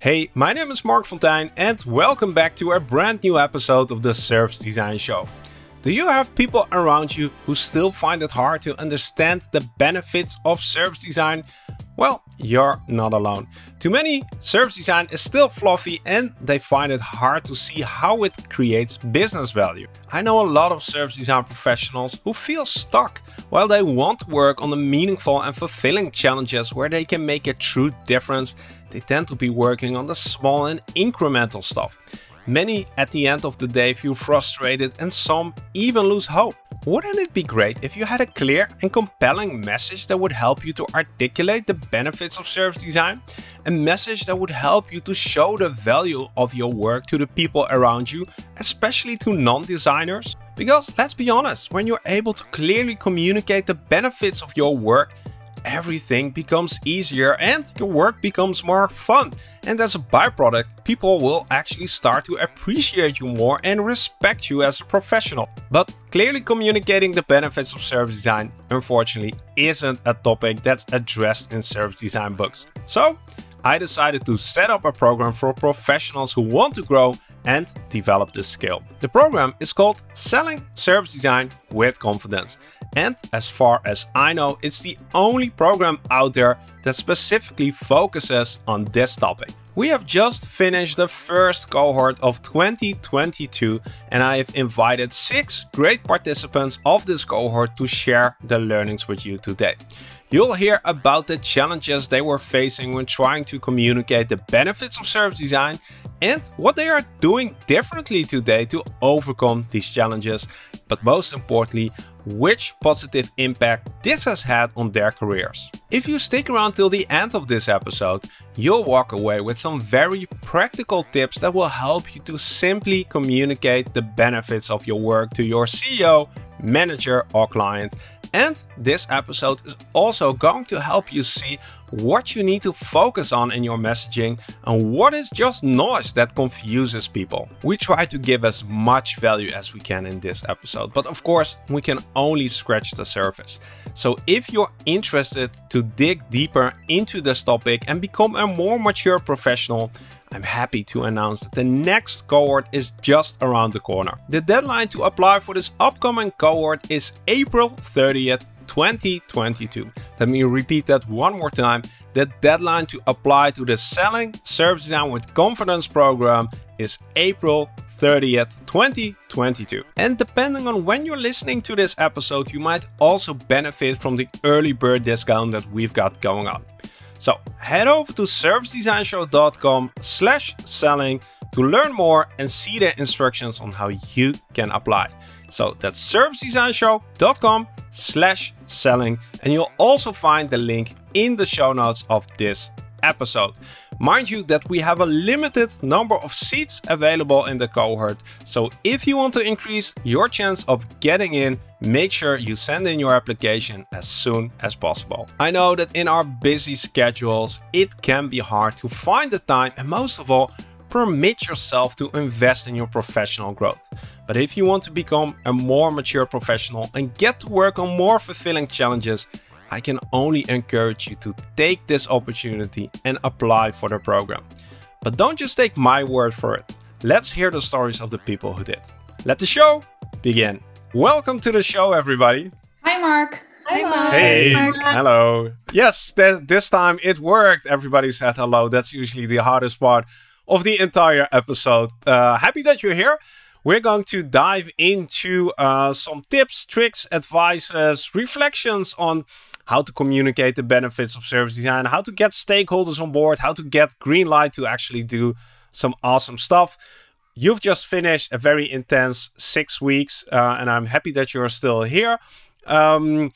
Hey, my name is Marc Fonteijn and welcome back to a brand new episode of the Service Design Show. Do you have people around you who still find it hard to understand the benefits of service design? Well, you're not alone. To many, service design is still fluffy and they find it hard to see how it creates business value. I know a lot of service design professionals who feel stuck while they want to work on the meaningful and fulfilling challenges where they can make a true difference. They tend to be working on the small and incremental stuff. Many at the end of the day feel frustrated and some even lose hope. Wouldn't it be great if you had a clear and compelling message that would help you to articulate the benefits of service design? A message that would help you to show the value of your work to the people around you, especially to non-designers? Because let's be honest, when you're able to clearly communicate the benefits of your work, everything becomes easier and your work becomes more fun. And as a byproduct, people will actually start to appreciate you more and respect you as a professional. But clearly communicating the benefits of service design, unfortunately, isn't a topic that's addressed in service design books. So I decided to set up a program for professionals who want to grow and develop this skill. The program is called Selling Service Design with Confidence. And as far as I know, it's the only program out there that specifically focuses on this topic. We have just finished the first cohort of 2022 and I have invited six great participants of this cohort to share the learnings with you today. You'll hear about the challenges they were facing when trying to communicate the benefits of service design and what they are doing differently today to overcome these challenges, but most importantly, which positive impact this has had on their careers. If you stick around till the end of this episode, you'll walk away with some very practical tips that will help you to simply communicate the benefits of your work to your CEO, manager or client and this episode is also going to help you see what you need to focus on in your messaging and what is just noise that confuses people. We try to give as much value as we can in this episode, but of course, we can only scratch the surface. So if you're interested to dig deeper into this topic and become a more mature professional, I'm happy to announce that the next cohort is just around the corner. The deadline to apply for this upcoming cohort is April 30th, 2022. Let me repeat that one more time. The deadline to apply to the Selling Service Design with Confidence program is April 30th, 2022. And depending on when you're listening to this episode, you might also benefit from the early bird discount that we've got going on. So head over to servicedesignshow.com slash selling to learn more and see the instructions on how you can apply. So that's servicedesignshow.com slash selling and you'll also find the link in the show notes of this episode. Mind you that we have a limited number of seats available in the cohort, so if you want to increase your chance of getting in, make sure you send in your application as soon as possible. I know that in our busy schedules, it can be hard to find the time and most of all, permit yourself to invest in your professional growth. But if you want to become a more mature professional and get to work on more fulfilling challenges, I can only encourage you to take this opportunity and apply for the program. But don't just take my word for it. Let's hear the stories of the people who did. Let the show begin. Welcome to the show, everybody. Hi, Marc. Hi, Marc. Hey, Marc. hello. Yes, th this time it worked. Everybody said hello. That's usually the hardest part of the entire episode. Uh, happy that you're here. We're going to dive into uh, some tips, tricks, advices, reflections on how to communicate the benefits of service design, how to get stakeholders on board, how to get green light to actually do some awesome stuff. You've just finished a very intense six weeks, uh, and I'm happy that you're still here. Um,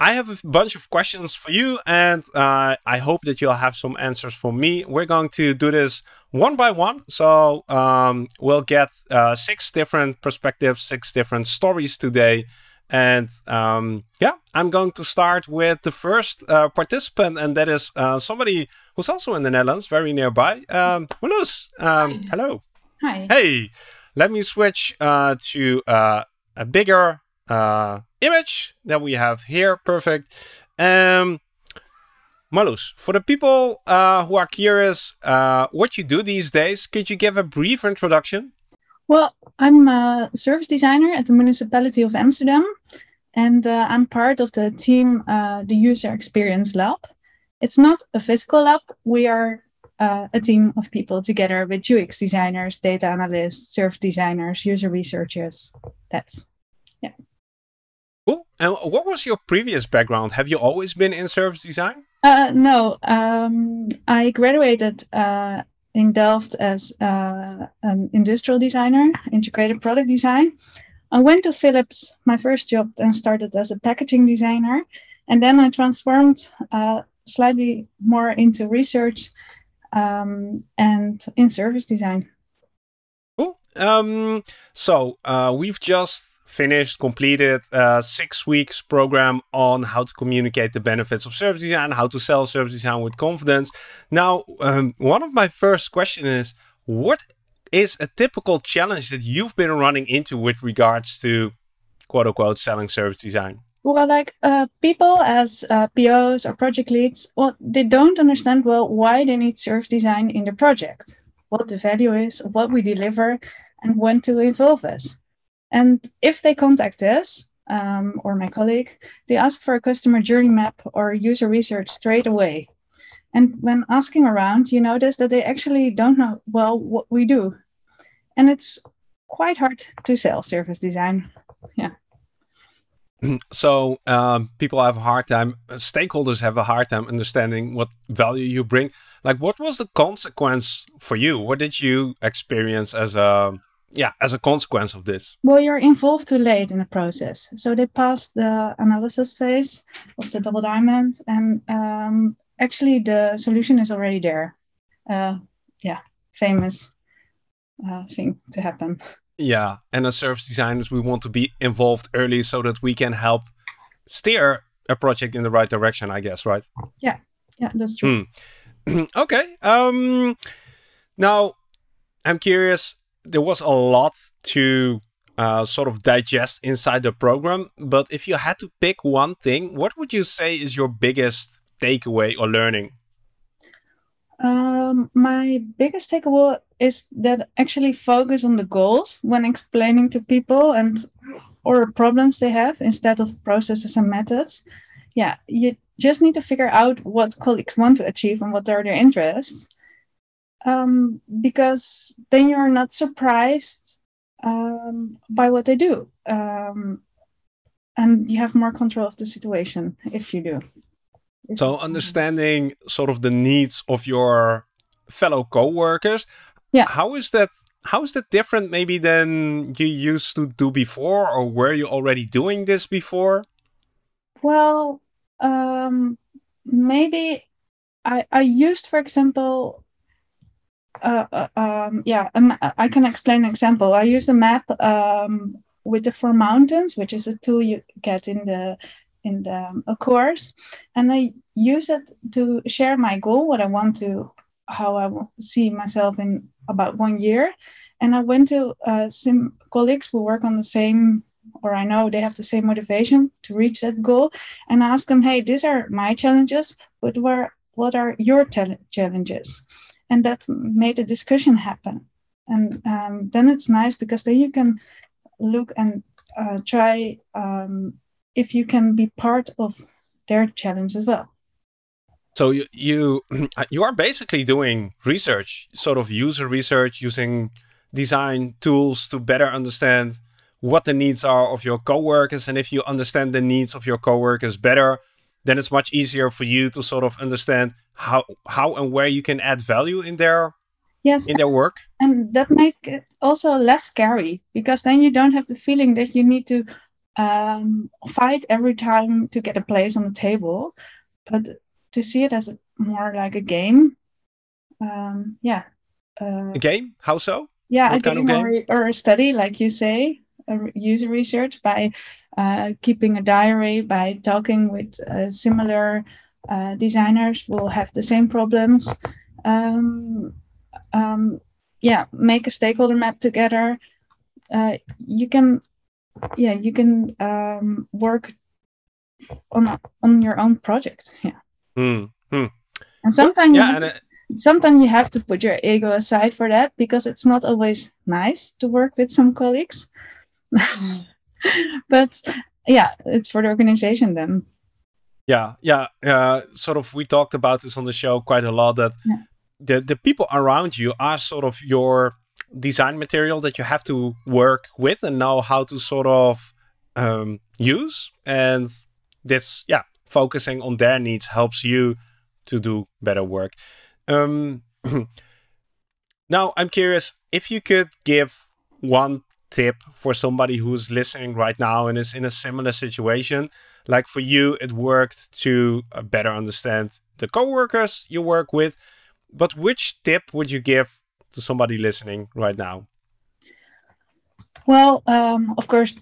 I have a bunch of questions for you, and uh, I hope that you'll have some answers for me. We're going to do this one by one. So um, we'll get uh, six different perspectives, six different stories today. And um, yeah, I'm going to start with the first uh, participant, and that is uh, somebody who's also in the Netherlands, very nearby. Um, um, hello. Hi. Hey, let me switch uh, to uh, a bigger uh, image that we have here. Perfect. Um, Marloes, for the people uh, who are curious uh, what you do these days, could you give a brief introduction? Well, I'm a service designer at the municipality of Amsterdam, and uh, I'm part of the team, uh, the User Experience Lab. It's not a physical lab. We are uh, a team of people together with UX designers, data analysts, service designers, user researchers. That's yeah. Cool. And what was your previous background? Have you always been in service design? Uh, no, um, I graduated uh, in Delft as uh, an industrial designer, integrated product design. I went to Philips, my first job, and started as a packaging designer. And then I transformed uh, slightly more into research um, and in service design. Cool. Um, so uh, we've just finished, completed a six weeks program on how to communicate the benefits of service design, how to sell service design with confidence. Now, um, one of my first questions is, what is a typical challenge that you've been running into with regards to quote unquote selling service design? Well, like uh, people as uh, POs or project leads, well, they don't understand well why they need service design in the project, what the value is, what we deliver, and when to involve us. And if they contact us um, or my colleague, they ask for a customer journey map or user research straight away. And when asking around, you notice that they actually don't know well what we do. And it's quite hard to sell service design. Yeah. so um, people have a hard time stakeholders have a hard time understanding what value you bring like what was the consequence for you what did you experience as a yeah as a consequence of this well you're involved too late in the process so they passed the analysis phase of the double diamond and um, actually the solution is already there uh, yeah famous uh, thing to happen yeah, and as service designers, we want to be involved early so that we can help steer a project in the right direction. I guess, right? Yeah, yeah, that's true. Mm. okay. Um, now, I'm curious. There was a lot to uh, sort of digest inside the program, but if you had to pick one thing, what would you say is your biggest takeaway or learning? Um, my biggest takeaway is that actually focus on the goals when explaining to people and or problems they have instead of processes and methods. Yeah, you just need to figure out what colleagues want to achieve and what are their interests. Um, because then you're not surprised um, by what they do. Um, and you have more control of the situation if you do. So understanding sort of the needs of your fellow co-workers. Yeah. How is that how is that different maybe than you used to do before or were you already doing this before? Well, um maybe I I used for example uh, uh um yeah um, I can explain an example. I use a map um with the four mountains, which is a tool you get in the in the um, a course, and I use it to share my goal, what I want to, how I see myself in about one year. And I went to uh, some colleagues who work on the same, or I know they have the same motivation to reach that goal, and ask them, hey, these are my challenges, but where, what are your challenges? And that made a discussion happen. And um, then it's nice because then you can look and uh, try um, if you can be part of their challenge as well. So you you you are basically doing research, sort of user research, using design tools to better understand what the needs are of your coworkers, and if you understand the needs of your coworkers better, then it's much easier for you to sort of understand how how and where you can add value in their yes in their work. And that make it also less scary because then you don't have the feeling that you need to um, fight every time to get a place on the table, but to see it as a, more like a game. Um, yeah. Uh, a game? How so? Yeah, what a game, game? Or, or, a study, like you say, user research by uh, keeping a diary, by talking with uh, similar uh, designers who will have the same problems. Um, um, yeah, make a stakeholder map together. Uh, you can yeah you can um, work on on your own project yeah mm, Hmm. And sometimes yeah, and, uh, sometimes you have to put your ego aside for that because it's not always nice to work with some colleagues. but yeah, it's for the organization then. Yeah, yeah. Uh, sort of, we talked about this on the show quite a lot. That yeah. the the people around you are sort of your design material that you have to work with and know how to sort of um, use. And this, yeah, focusing on their needs helps you to do better work. Um, now, I'm curious if you could give one tip for somebody who's listening right now and is in a similar situation. Like for you, it worked to uh, better understand the coworkers you work with. But which tip would you give to somebody listening right now? Well, um, of course,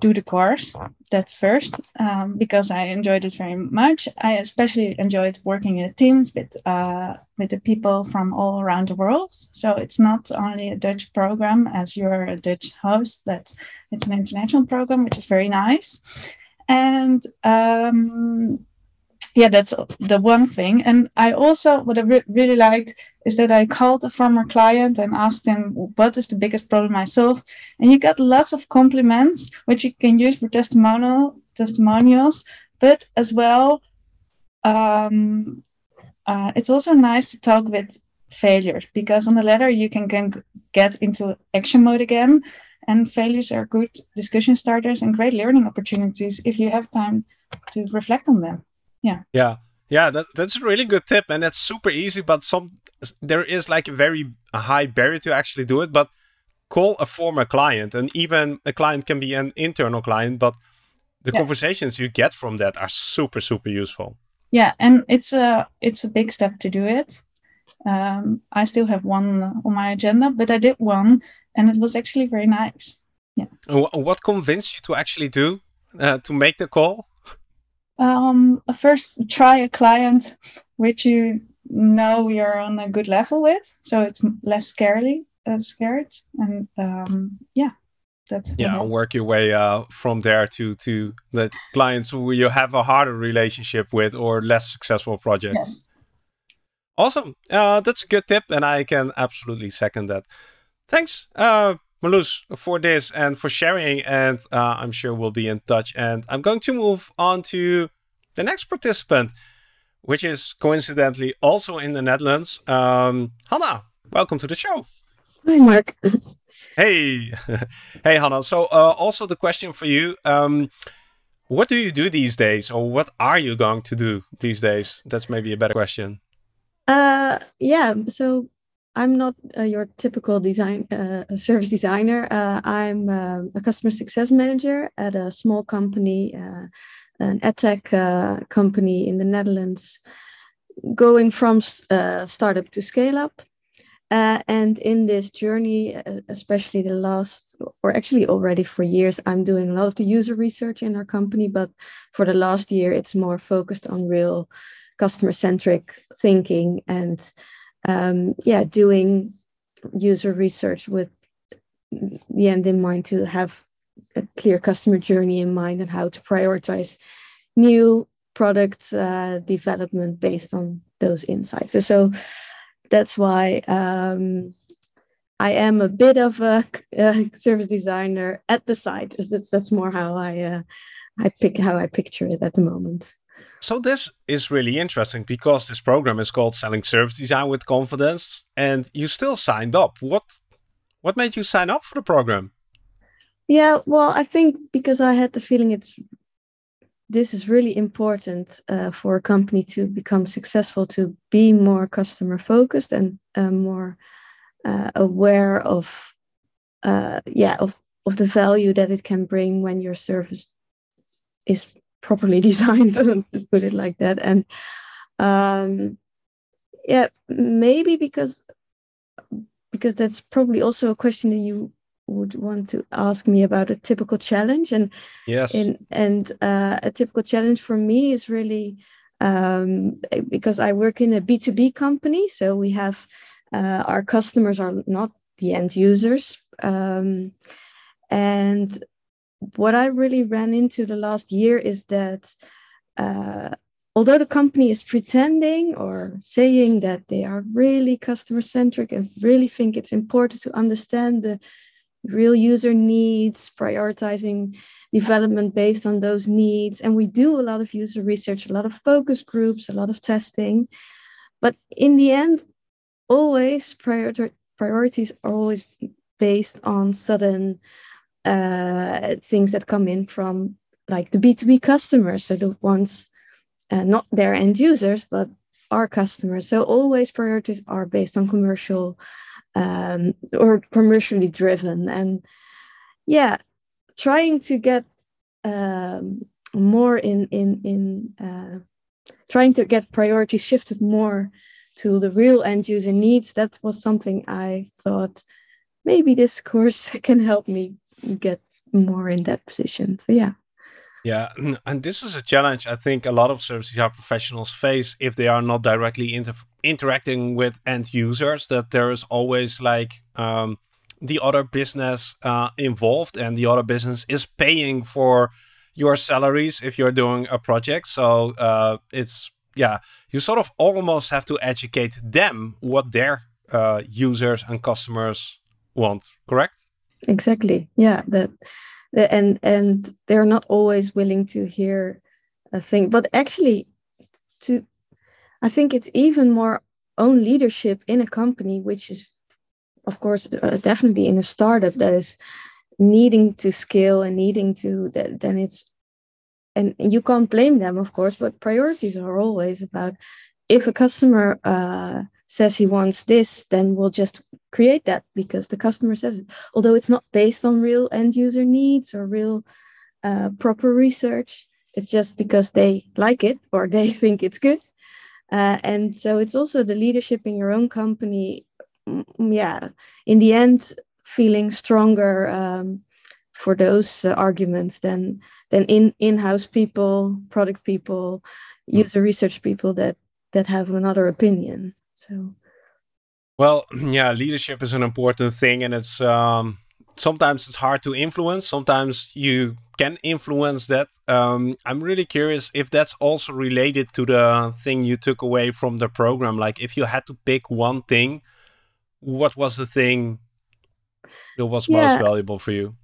do the course. That's first um, because I enjoyed it very much. I especially enjoyed working in teams with uh, with the people from all around the world. So it's not only a Dutch program as you're a Dutch host, but it's an international program, which is very nice. And um, yeah, that's the one thing. And I also what I re- really liked is that I called a former client and asked him what is the biggest problem I solve, and you got lots of compliments which you can use for testimonial testimonials, but as well, um, uh, it's also nice to talk with failures because on the letter you can, can get into action mode again, and failures are good discussion starters and great learning opportunities if you have time to reflect on them. Yeah. Yeah. Yeah, that, that's a really good tip, and that's super easy. But some there is like a very high barrier to actually do it. But call a former client, and even a client can be an internal client, but the yeah. conversations you get from that are super super useful. Yeah, and it's a it's a big step to do it. Um, I still have one on my agenda, but I did one, and it was actually very nice. Yeah. What convinced you to actually do uh, to make the call? Um, first, try a client which you know you're on a good level with, so it's less scary, uh, scared, and um, yeah, that's yeah. Work your way uh, from there to to the clients who you have a harder relationship with or less successful projects. Yes. Awesome. Uh, that's a good tip, and I can absolutely second that. Thanks, uh, Marloes, for this and for sharing. And uh, I'm sure we'll be in touch. And I'm going to move on to the next participant, which is coincidentally also in the Netherlands. Um, Hannah, welcome to the show. Hi, Marc. hey, hey, Hannah. So, uh, also the question for you. Um, what do you do these days, or what are you going to do these days? That's maybe a better question. Uh, yeah. So I'm not uh, your typical design uh, service designer. Uh, I'm uh, a customer success manager at a small company, uh, an edtech uh, company in the Netherlands, going from startup to scale up. and in this journey, especially the last, or actually already for years, I'm doing a lot of the user research in our company. But for the last year, it's more focused on real customer centric thinking and um, yeah, doing user research with the end in mind to have a clear customer journey in mind and how to prioritize new product uh, development based on those insights. So, so that's why um, I am a bit of a, a, service designer at the side. That's that's more how I uh, I pick how I picture it at the moment. So this is really interesting because this program is called Selling Service Design with Confidence, and you still signed up. What what made you sign up for the program? Yeah, well, I think because I had the feeling it's this is really important uh, for a company to become successful, to be more customer focused and uh, more uh, aware of, uh, yeah, of of the value that it can bring when your service is properly designed to put it like that. And um yeah maybe because because that's probably also a question that you would want to ask me about a typical challenge. And yes. and and uh, a typical challenge for me is really um, because I work in a B2B company so we have uh, our customers are not the end users. Um, and what I really ran into the last year is that uh, although the company is pretending or saying that they are really customer centric and really think it's important to understand the real user needs, prioritizing development based on those needs. And we do a lot of user research, a lot of focus groups, a lot of testing. But in the end, always prior- priorities are always based on sudden uh, things that come in from like the B2B customers, so the ones uh, not their end users, but our customers. So always priorities are based on commercial um, or commercially driven. And yeah, trying to get um, more in in in uh, trying to get priorities shifted more to the real end user needs. That was something I thought maybe this course can help me get more in that position. So yeah. Yeah, and this is a challenge I think a lot of service design professionals face if they are not directly inter interacting with end users. That there is always like um, the other business uh, involved, and the other business is paying for your salaries if you're doing a project. So uh, it's yeah, you sort of almost have to educate them what their uh, users and customers want. Correct? Exactly. Yeah. That and and they're not always willing to hear a thing but actually to i think it's even more own leadership in a company which is of course uh, definitely in a startup that is needing to scale and needing to then it's and you can't blame them of course but priorities are always about if a customer uh, says he wants this, then we'll just create that because the customer says it. Although it's not based on real end user needs or real uh, proper research, it's just because they like it or they think it's good. Uh, and so it's also the leadership in your own company. Mm, yeah, in the end, feeling stronger um, for those uh, arguments than than in in-house people, product people, user research people that that have another opinion. So, well, yeah, leadership is an important thing, and it's um, sometimes it's hard to influence. Sometimes you can influence that. Um, I'm really curious if that's also related to the thing you took away from the program. Like, if you had to pick one thing, what was the thing that was yeah. most valuable for you?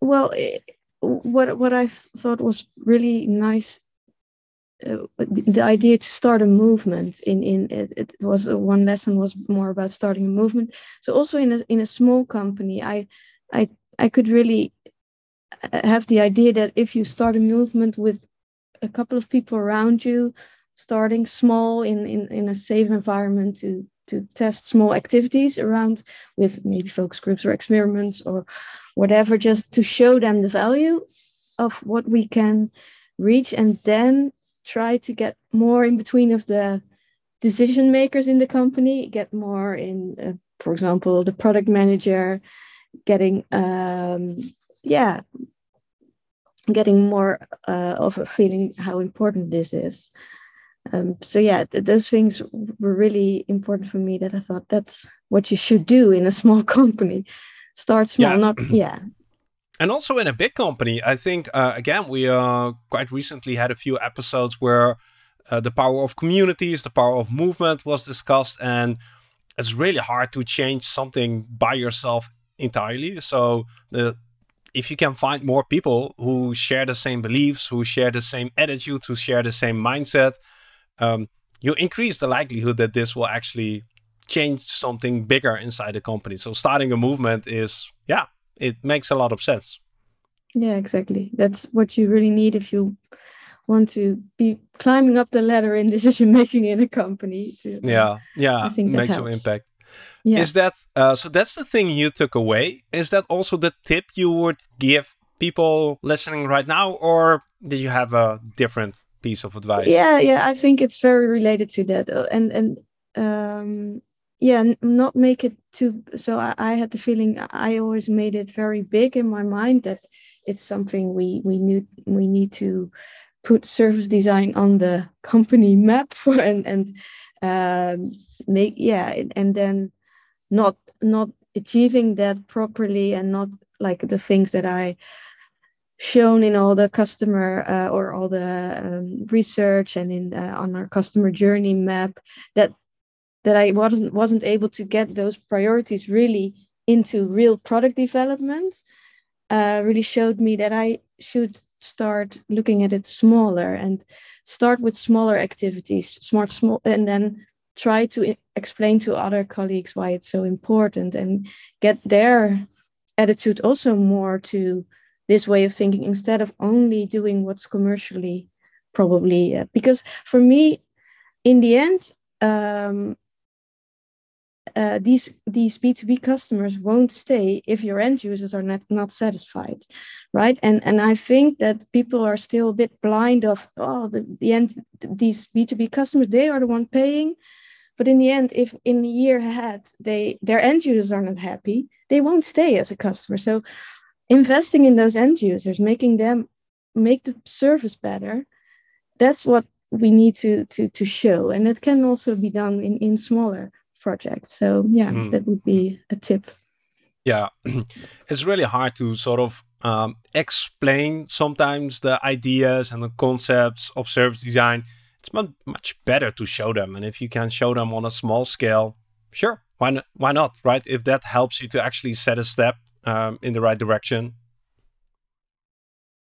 Well, it, what what I thought was really nice uh, the idea to start a movement in in it, it was uh, one lesson was more about starting a movement. So also in a in a small company i i i could really uh, have the idea that if you start a movement with a couple of people around you starting small in in, in a safe environment to to test small activities around with maybe focus groups or experiments or whatever just to show them the value of what we can reach. And then try to get more in between of the decision makers in the company get more in uh, for example the product manager getting um yeah getting more uh, of a feeling how important this is. Um, so yeah th- those things were really important for me that i thought that's what you should do in a small company. Start small yeah. not yeah and also in a big company, I think uh, again we uh, quite recently had a few episodes where uh, the power of communities, the power of movement was discussed, and it's really hard to change something by yourself entirely. So the if you can find more people who share the same beliefs, who share the same attitude, who share the same mindset, um, you increase the likelihood that this will actually change something bigger inside the company. So starting a movement is, yeah, it makes a lot of sense. Yeah, exactly. That's what you really need if you want to be climbing up the ladder in decision making in a company. To, yeah, yeah, I think makes some impact. Yeah. Is that uh, so? That's the thing you took away. Is that also the tip you would give people listening right now, or did you have a different piece of advice? Yeah, yeah, I think it's very related to that, uh, and and um, yeah not make it too so I, I, had the feeling i always made it very big in my mind that it's something we we need we need to put service design on the company map for and and um, make yeah and then not not achieving that properly and not like the things that i shown in all the customer uh, or all the um, research and in uh, on our customer journey map that that I wasn't wasn't able to get those priorities really into real product development uh, really showed me that I should start looking at it smaller and start with smaller activities smart small and then try to explain to other colleagues why it's so important and get their attitude also more to this way of thinking instead of only doing what's commercially probably uh, because for me in the end um, uh, these these b2b customers won't stay if your end users are not, not satisfied right? And and i think that people are still a bit blind of oh the, the end these b2b customers they are the one paying. But in the end if in the year ahead they their end users are not happy they won't stay as a customer. So investing in those end users making them make the service better that's what we need to to to show. And it can also be done in in smaller projects so yeah mm. that would be a tip yeah it's really hard to sort of um, explain sometimes the ideas and the concepts of service design it's much, much better to show them and if you can show them on a small scale sure why not why not right if that helps you to actually set a step um, in the right direction.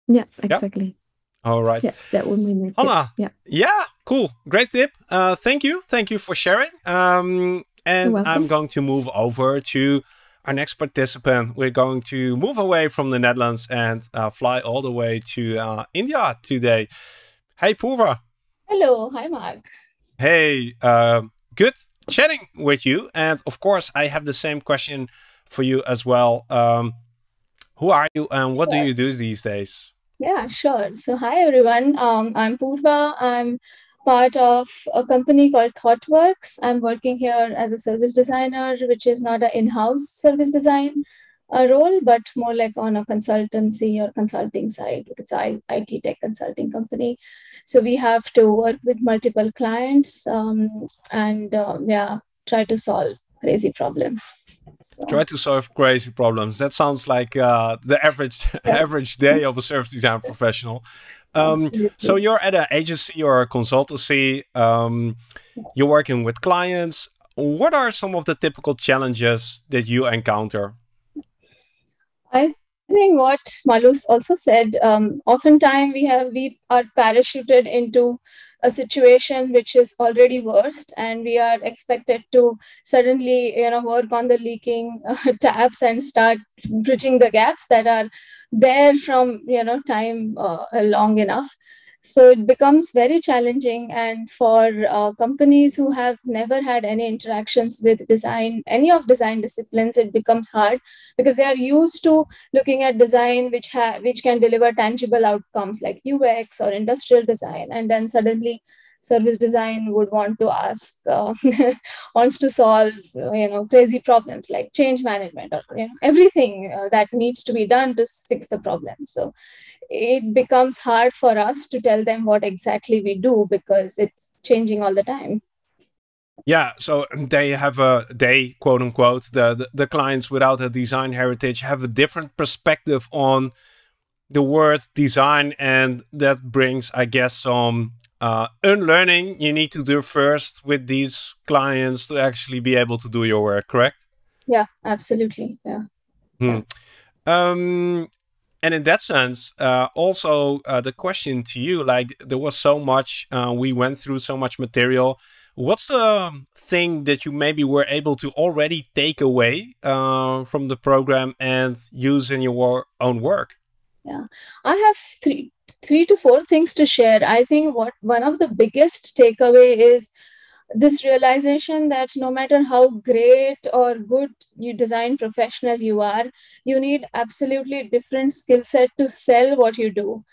Yeah, exactly. Yeah? All right. Yeah, that would be my tip. Anna, yeah. Yeah, cool. Great tip. Uh, thank you. Thank you for sharing. Um, and I'm going to move over to our next participant. We're going to move away from the Netherlands and uh, fly all the way to uh, India today. Hey, Purva. Hello. Hi, Marc. Hey, uh, good chatting with you. And of course, I have the same question for you as well. Um, who are you and what do you do these days? Yeah, sure. So, hi everyone. Um, I'm Purva. I'm part of a company called ThoughtWorks. I'm working here as a service designer, which is not an in house service design uh, role, but more like on a consultancy or consulting side. It's an IT tech consulting company. So, we have to work with multiple clients um, and uh, yeah, try to solve crazy problems. So. Try to solve crazy problems. That sounds like uh, the average yeah. average day of a service design professional. Um, so you're at an agency or a consultancy. Um, you're working with clients. What are some of the typical challenges that you encounter? I think what Marloes also said. Um, oftentimes we have we are parachuted into a situation which is already worst and we are expected to suddenly you know work on the leaking uh, taps and start bridging the gaps that are there from you know time uh, long enough. So it becomes very challenging. And for uh, companies who have never had any interactions with design any of design disciplines it becomes hard because they are used to looking at design which ha- which can deliver tangible outcomes like ux or industrial design. And then suddenly service design would want to ask uh, wants to solve you know crazy problems like change management or you know everything uh, that needs to be done to fix the problem. So it becomes hard for us to tell them what exactly we do because it's changing all the time. Yeah, so they have a they quote unquote the, the, the clients without a design heritage have a different perspective on the word design, and that brings, I guess, some uh, unlearning you need to do first with these clients to actually be able to do your work. Correct? Yeah, absolutely. Yeah. Hmm. Um, and in that sense, uh, also uh, the question to you, like there was so much, uh, we went through so much material. What's the thing that you maybe were able to already take away uh, from the program and use in your own work? Yeah, I have three, three to four things to share. I think what one of the biggest takeaway is this realization that no matter how great or good you design professional you are you need absolutely different skill set to sell what you do.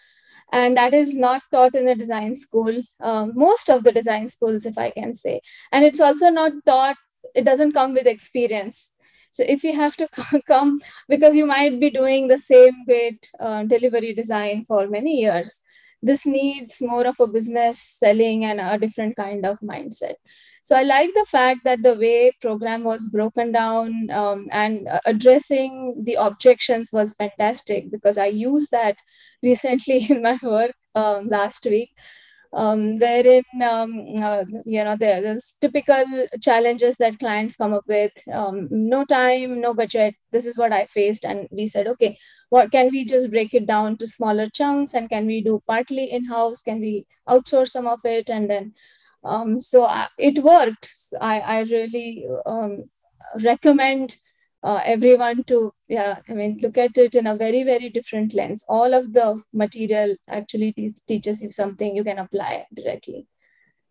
And that is not taught in a design school um, most of the design schools if i can say. And it's also not taught it doesn't come with experience so if you have to come because you might be doing the same great uh, delivery design for many years this needs more of a business selling and a different kind of mindset. So I like the fact that the way program was broken down um, and uh, addressing the objections was fantastic because I used that recently in my work um, last week um, wherein um, uh, you know there, there's typical challenges that clients come up with um, no time no budget. This is what i faced. And we said okay what can we just break it down to smaller chunks? And can we do partly in-house? Can we outsource some of it? And then um, so I, uh, it worked. I, I really um, recommend uh, everyone to yeah i mean look at it in a very very different lens. All of the material actually te- teaches you something you can apply directly.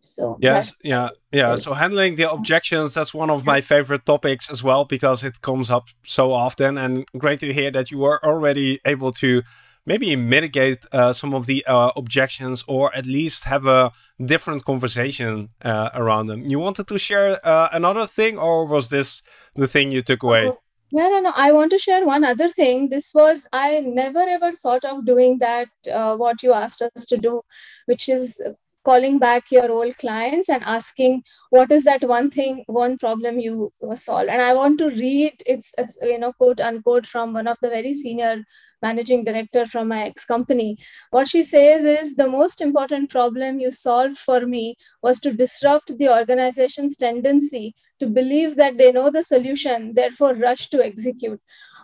So yes yeah yeah. so handling the objections that's one of my favorite topics as well because it comes up so often and great to hear that you were already able to maybe mitigate uh, some of the uh, objections or at least have a different conversation uh, around them. You wanted to share uh, another thing, or was this the thing you took away? Oh, no, no, no. I want to share one other thing. This was, I never ever thought of doing that, uh, what you asked us to do, which is calling back your old clients and asking what is that one thing one problem you solve and i want to read it's, it's you know quote unquote from one of the very senior managing director from my ex company. What she says is the most important problem you solved for me was to disrupt the organization's tendency to believe that they know the solution, therefore rush to execute.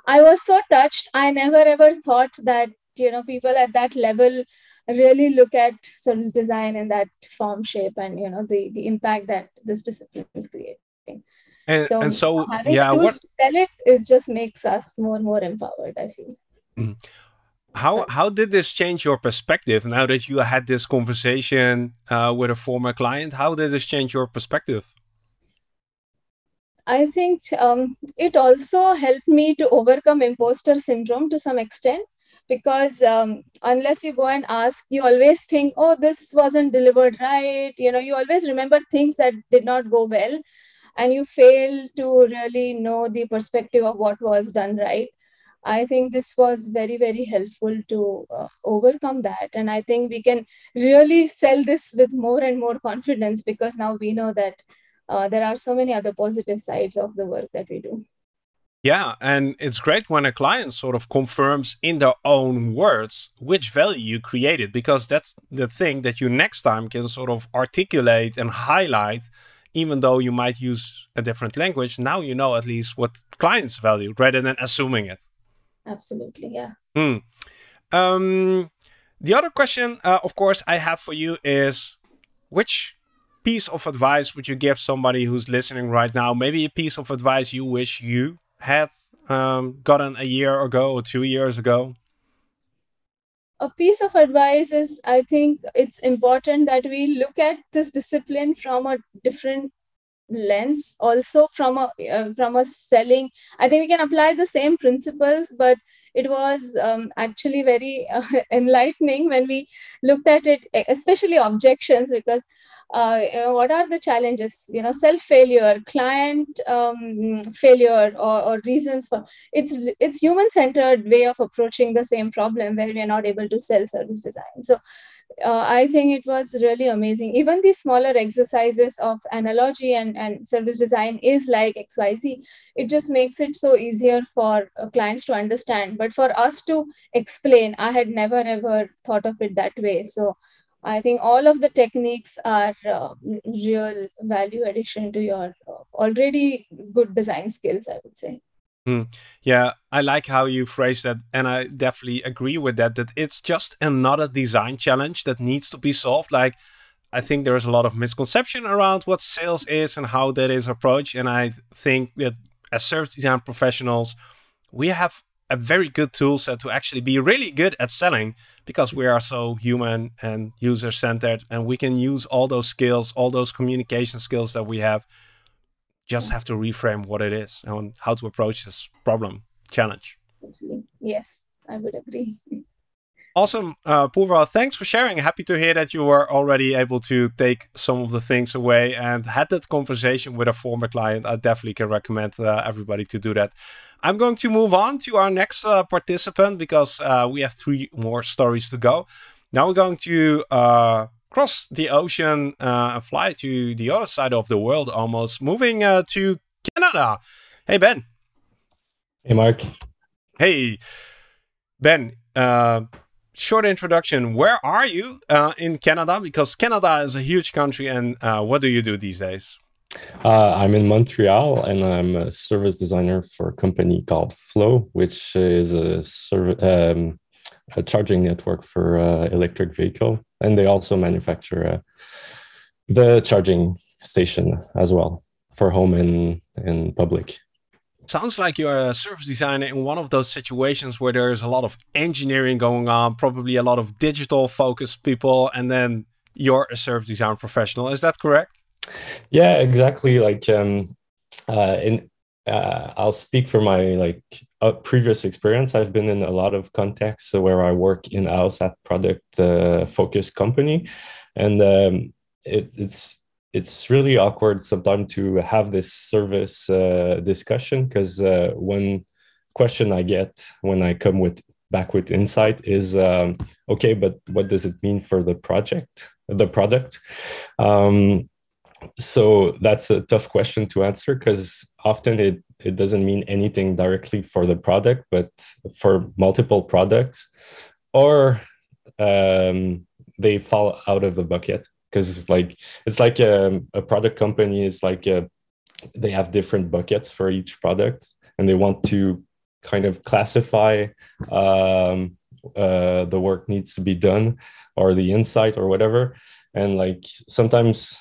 I was so touched. I never ever thought that you know people at that level really look at service design in that form shape and you know the the impact that this discipline is creating. And so, and so yeah, what sell it is just makes us more and more empowered. I feel. How how did this change your perspective now that you had this conversation uh, with a former client? How did this change your perspective? I think um, it also helped me to overcome imposter syndrome to some extent because um, unless you go and ask, you always think, oh, this wasn't delivered right. You know, you always remember things that did not go well, and you fail to really know the perspective of what was done right. I think this was very, very helpful to uh, overcome that. And I think we can really sell this with more and more confidence because now we know that uh, there are so many other positive sides of the work that we do. Yeah, and it's great when a client sort of confirms in their own words which value you created, because that's the thing that you next time can sort of articulate and highlight, even though you might use a different language. Now you know at least what clients value rather than assuming it absolutely yeah. Mm. um, the other question uh, of course i have for you is which piece of advice would you give somebody who's listening right now? Maybe a piece of advice you wish you had um, gotten a year ago or two years ago. A piece of advice is i think it's important that we look at this discipline from a different lens also from a uh, from a selling i think we can apply the same principles but it was um, actually very uh, enlightening when we looked at it especially objections because uh, what are the challenges? You know self failure client um, failure or, or reasons for it's it's human centered way of approaching the same problem where we are not able to sell service design. So uh, I think it was really amazing. Even these smaller exercises of analogy and, and service design is like XYZ. It just makes it so easier for uh, clients to understand. But for us to explain, I had never ever thought of it that way. So I think all of the techniques are uh, real value addition to your uh, already good design skills, I would say. Mm. Yeah, I like how you phrase that, and I definitely agree with that. That it's just another design challenge that needs to be solved. Like, I think there is a lot of misconception around what sales is and how that is approached. And I think that as service design professionals, we have a very good tool set to actually be really good at selling because we are so human and user centered, and we can use all those skills, all those communication skills that we have just have to reframe what it is and how to approach this problem challenge. Yes, I would agree. Awesome, uh, Purva. Thanks for sharing. Happy to hear that you were already able to take some of the things away and had that conversation with a former client. I definitely can recommend uh, everybody to do that. I'm going to move on to our next uh, participant because uh, we have three more stories to go. Now we're going to uh, cross the ocean uh, fly to the other side of the world almost, moving uh, to Canada. Hey, Ben. Hey, Marc. Hey, Ben. Uh, short introduction. Where are you uh, in Canada? Because Canada is a huge country, and uh, what do you do these days? Uh, I'm in Montreal, and I'm a service designer for a company called FLO, which is a, um, a charging network for uh, electric vehicle, and they also manufacture uh, the charging station as well for home and in public. Sounds like you're a service designer in one of those situations where there's a lot of engineering going on, probably a lot of digital focused people, and then you're a service design professional. Is that correct? Yeah, exactly. Like, um, uh, in uh, I'll speak for my like uh, previous experience. I've been in a lot of contexts where I work in house at product uh, focused company, and um, it, it's it's really awkward sometimes to have this service uh, discussion because uh, one question I get when I come with back with insight is um, okay, but what does it mean for the project, the product? Um, so that's a tough question to answer because often it it doesn't mean anything directly for the product, but for multiple products, or um, they fall out of the bucket. Because it's like it's like a, um, a product company is like a, they have different buckets for each product and they want to kind of classify um, uh, the work needs to be done or the insight or whatever. And like sometimes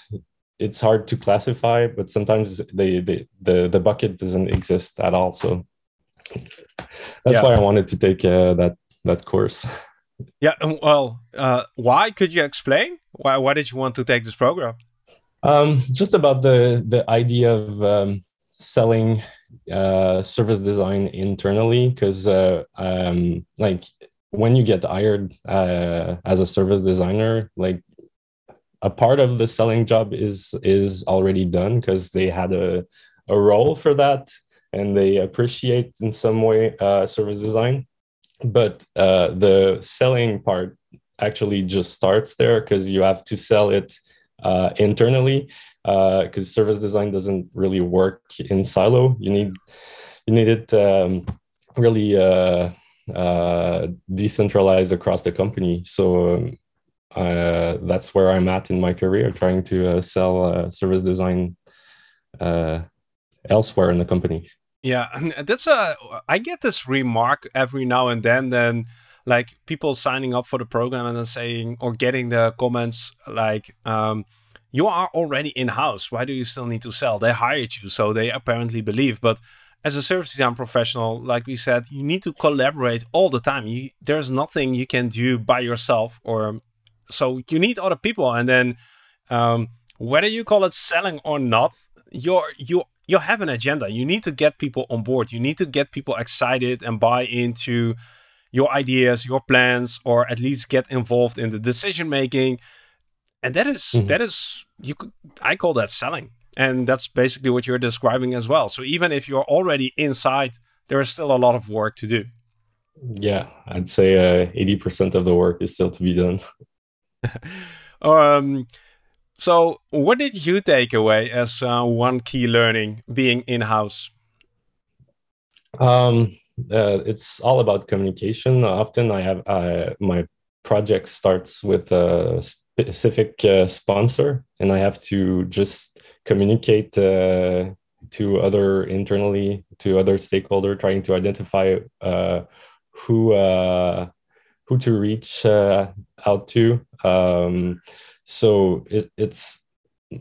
it's hard to classify but sometimes they, they the the bucket doesn't exist at all so that's yeah. why i wanted to take uh, that that course yeah well uh, why could you explain why, why did you want to take this program? Um, just about the the idea of um, selling uh, service design internally, because uh, um, like when you get hired uh, as a service designer, like a part of the selling job is is already done because they had a a role for that and they appreciate in some way uh, service design but uh, the selling part actually just starts there because you have to sell it uh, internally because uh, service design doesn't really work in silo. You need you need it um, really uh, uh, decentralized across the company. So um, uh, that's where I'm at in my career, trying to uh, sell service design elsewhere in the company. Yeah, that's a. I get this remark every now and then. Then like people signing up for the program and then saying or getting the comments like um, you are already in house why do you still need to sell they hired you so they apparently believe but as a service design professional like we said you need to collaborate all the time you, there's nothing you can do by yourself or so you need other people and then um, whether you call it selling or not you're you you have an agenda you need to get people on board you need to get people excited and buy into your ideas, your plans, or at least get involved in the decision making. And that is, mm -hmm. that is you could I call that selling. And that's basically what you're describing as well. So even if you're already inside, there is still a lot of work to do. Yeah, I'd say uh, 80% of the work is still to be done. um, so what did you take away as uh, one key learning being in-house? Um, uh, it's all about communication. Often I have uh, my project starts with a specific uh, sponsor, and I have to just communicate uh, to other internally to other stakeholder, trying to identify uh, who uh, who to reach out to. Um, so it, it's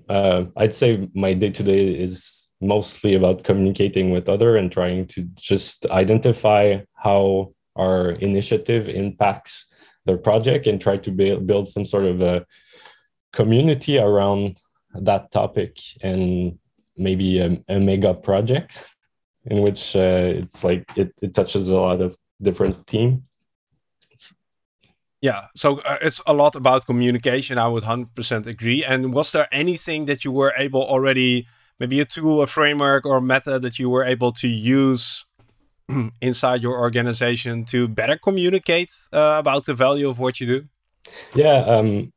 I'd say my day to day is mostly about communicating with other and trying to just identify how our initiative impacts their project and try to build some sort of a community around that topic and maybe a, a mega project in which uh, it's like it, it touches a lot of different teams yeah, so uh, it's a lot about communication. I would 100% agree. And was there anything that you were able already maybe a tool, a framework, or a method that you were able to use inside your organization to better communicate uh, about the value of what you do? Yeah, um,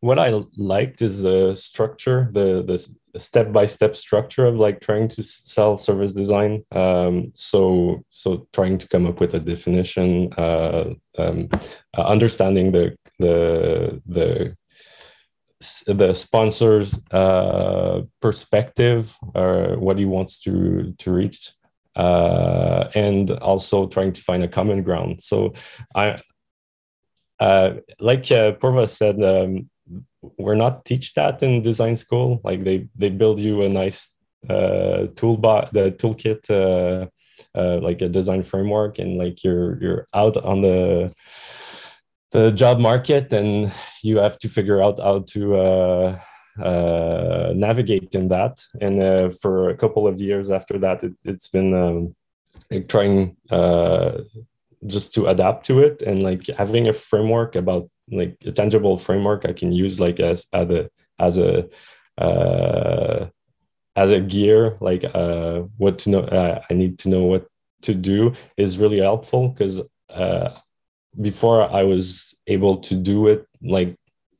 what I liked is the structure, the the step by step structure of like trying to sell service design. Um, so so trying to come up with a definition, uh, um, uh, understanding the the the the sponsor's uh, perspective or what he wants to to reach uh, and also trying to find a common ground so i uh, like uh, Purva said um, we're not teach that in design school. Like they they build you a nice uh, toolbar the toolkit uh, uh, like a design framework and like you're you're out on the the job market and you have to figure out how to uh, uh, navigate in that. And uh, for a couple of years after that it, has been um, like trying uh, just to adapt to it and like having a framework about like a tangible framework i can use like as as a as a uh, as a gear like uh, what to know uh, i need to know what to do is really helpful because uh, before I was able to do it like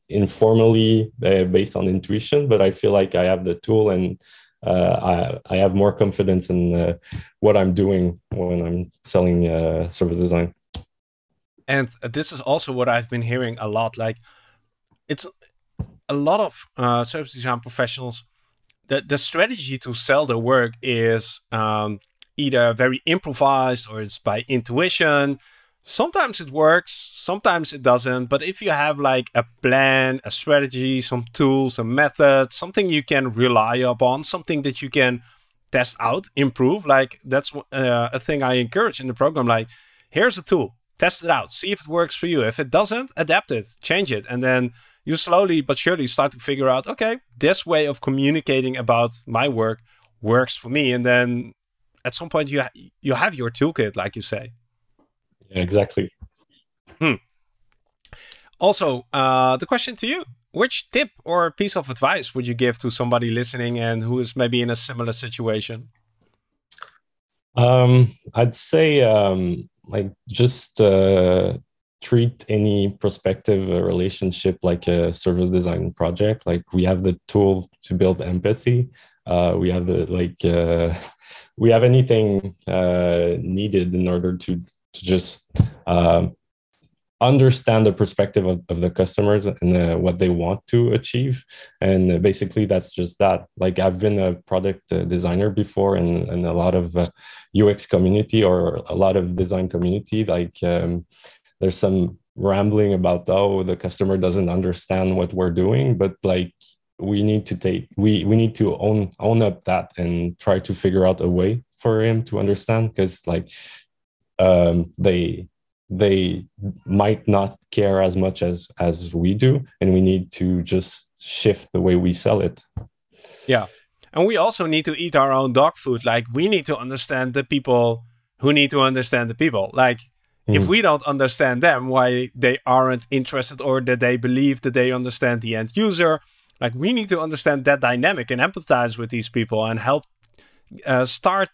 informally uh, based on intuition, but I feel like I have the tool and uh, I, I have more confidence in uh, what I'm doing when I'm selling uh, service design. And this is also what I've been hearing a lot. Like, it's a lot of uh, service design professionals. The the strategy to sell their work is um, either very improvised or it's by intuition sometimes it works, sometimes it doesn't. But if you have like a plan, a strategy, some tools, a method, something you can rely upon, something that you can test out, improve, like that's uh, a thing I encourage in the program. Like, here's a tool, test it out, see if it works for you. If it doesn't, adapt it, change it, and then you slowly but surely start to figure out, okay, this way of communicating about my work works for me, and then at some point you ha you have your toolkit, like you say. Yeah, exactly. Hmm. Also, uh, the question to you: Which tip or piece of advice would you give to somebody listening and who is maybe in a similar situation? Um, I'd say um, like just uh, treat any prospective uh, relationship like a service design project. Like we have the tool to build empathy. Uh, we have the like uh, we have anything uh, needed in order to to just um, understand the perspective of, of the customers and uh, what they want to achieve. And uh, basically that's just that. Like i've been a product uh, designer before and, in a lot of ux uh, community or a lot of design community. Like um, there's some rambling about oh the customer doesn't understand what we're doing but like we need to take we we need to own own up that and try to figure out a way for him to understand because like um, they they might not care as much as as we do and we need to just shift the way we sell it. Yeah. And we also need to eat our own dog food. Like we need to understand the people who need to understand the people. Like mm. if we don't understand them why they aren't interested or that they believe that they understand the end user like we need to understand that dynamic and empathize with these people and help uh, start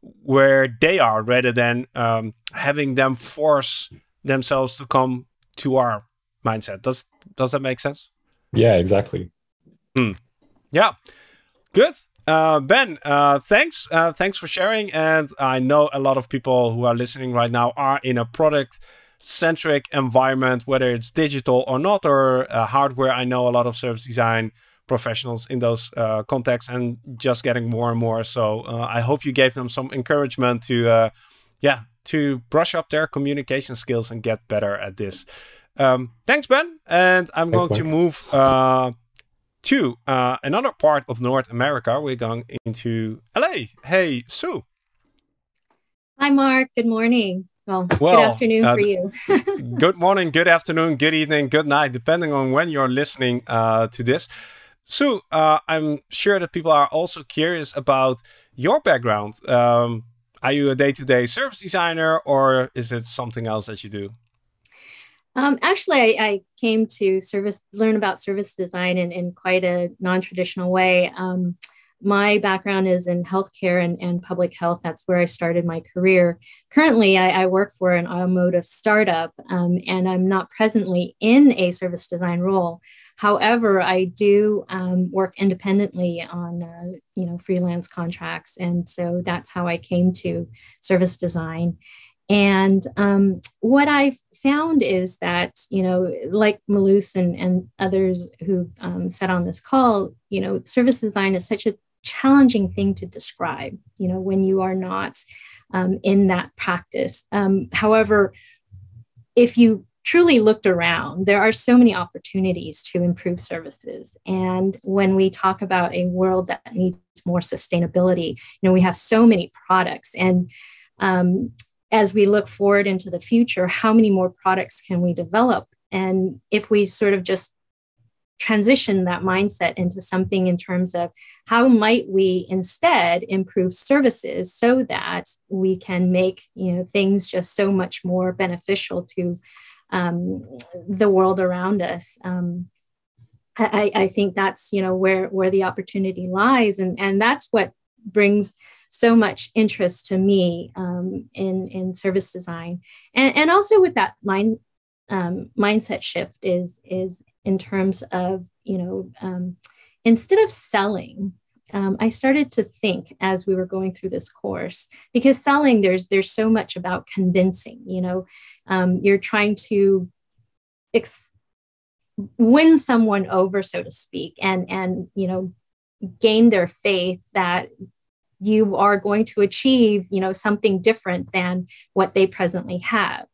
where they are rather than um, having them force themselves to come to our mindset. Does does that make sense? Yeah, exactly. Hmm. Yeah, good. Uh, ben, uh, thanks. Uh, thanks for sharing. And I know a lot of people who are listening right now are in a product centric environment, whether it's digital or not, or uh, hardware. I know a lot of service design professionals in those uh, contexts and just getting more and more. So uh, I hope you gave them some encouragement to, uh, yeah, to brush up their communication skills and get better at this. Um, thanks, Ben. And I'm thanks, going to move uh, to uh, another part of North America. We're going into LA. Hey, Sue. Hi, Marc. Good morning. Well, well good afternoon uh, for you. good morning, good afternoon, good evening, good night, depending on when you're listening uh, to this. Sue, uh, I'm sure that people are also curious about your background. Um, are you a day-to-day service designer, or is it something else that you do? Um, actually, I, I, came to service learn about service design in, in quite a non-traditional way. Um, my background is in healthcare and, and public health. That's where I started my career. Currently, I, I work for an automotive startup, um, and I'm not presently in a service design role. However, I do um, work independently on uh, you know freelance contracts, and so that's how I came to service design. And um, what I've found is that, you know, like Marloes and, and others who've um, said on this call, you know, service design is such a challenging thing to describe, you know, when you are not um, in that practice. Um, however, if you truly looked around, there are so many opportunities to improve services. And when we talk about a world that needs more sustainability, you know, we have so many products and um, as we look forward into the future, how many more products can we develop? And if we sort of just transition that mindset into something in terms of how might we instead improve services so that we can make you know things just so much more beneficial to um, the world around us um, I, I think that's you know where where the opportunity lies and and that's what brings so much interest to me um, in in service design, and and also with that mind um, mindset shift is is in terms of you know um, instead of selling. Um, I started to think as we were going through this course because selling there's there's so much about convincing. You know, um, you're trying to ex- win someone over, so to speak, and and you know gain their faith that you are going to achieve you know something different than what they presently have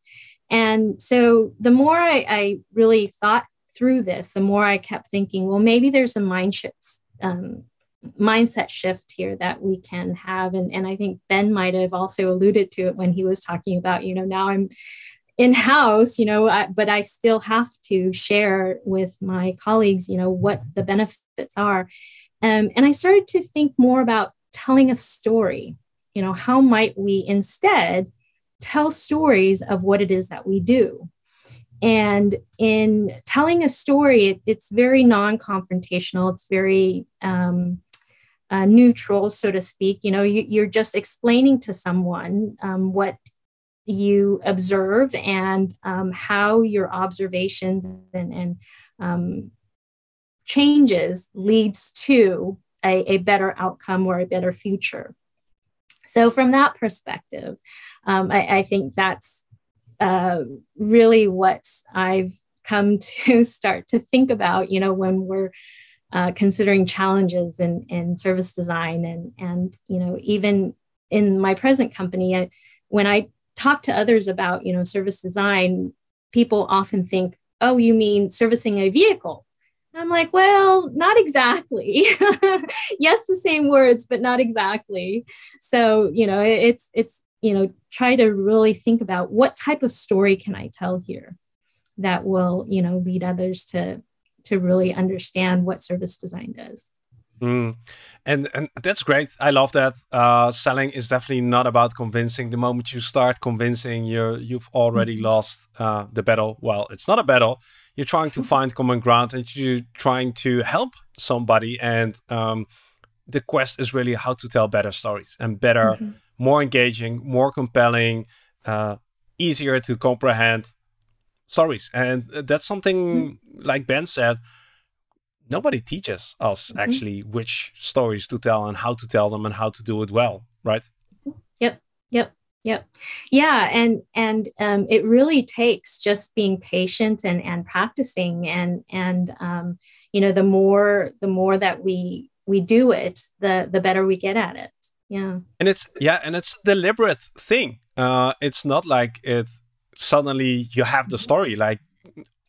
and so the more I, I really thought through this the more i kept thinking well maybe there's a mind shift um, mindset shift here that we can have and, and i think ben might have also alluded to it when he was talking about you know now i'm in house you know I, but i still have to share with my colleagues you know what the benefits are um, and i started to think more about telling a story. You know, how might we instead tell stories of what it is that we do? And in telling a story, it, it's very non confrontational, it's very um, uh, neutral, so to speak. You know, you, are just explaining to someone um, what you observe and um, how your observations and, and um, changes leads to a, a better outcome or a better future. So, from that perspective, um, I, I, think that's uh, really what I've come to start to think about, you know, when we're uh, considering challenges in, in service design. And, and, you know, even in my present company, I, when I talk to others about, you know, service design, people often think, oh, you mean servicing a vehicle? I'm like, well, not exactly. yes, the same words, but not exactly. So, you know, it's it's you know, try to really think about what type of story can I tell here that will, you know, lead others to to really understand what service design does. Mm. And and that's great. I love that. Uh, selling is definitely not about convincing. The moment you start convincing, you're you've already mm-hmm. lost uh, the battle. Well, it's not a battle you're trying to find common ground and you're trying to help somebody and um, the quest is really how to tell better stories and better mm -hmm. more engaging more compelling uh, easier to comprehend stories and that's something mm like ben said nobody teaches us mm -hmm. actually which stories to tell and how to tell them and how to do it well right yep yep Yep. Yeah. And and um, it really takes just being patient and and practicing and and um, you know the more the more that we we do it, the the better we get at it. Yeah. And it's yeah, and it's a deliberate thing. Uh, it's not like it suddenly you have the story like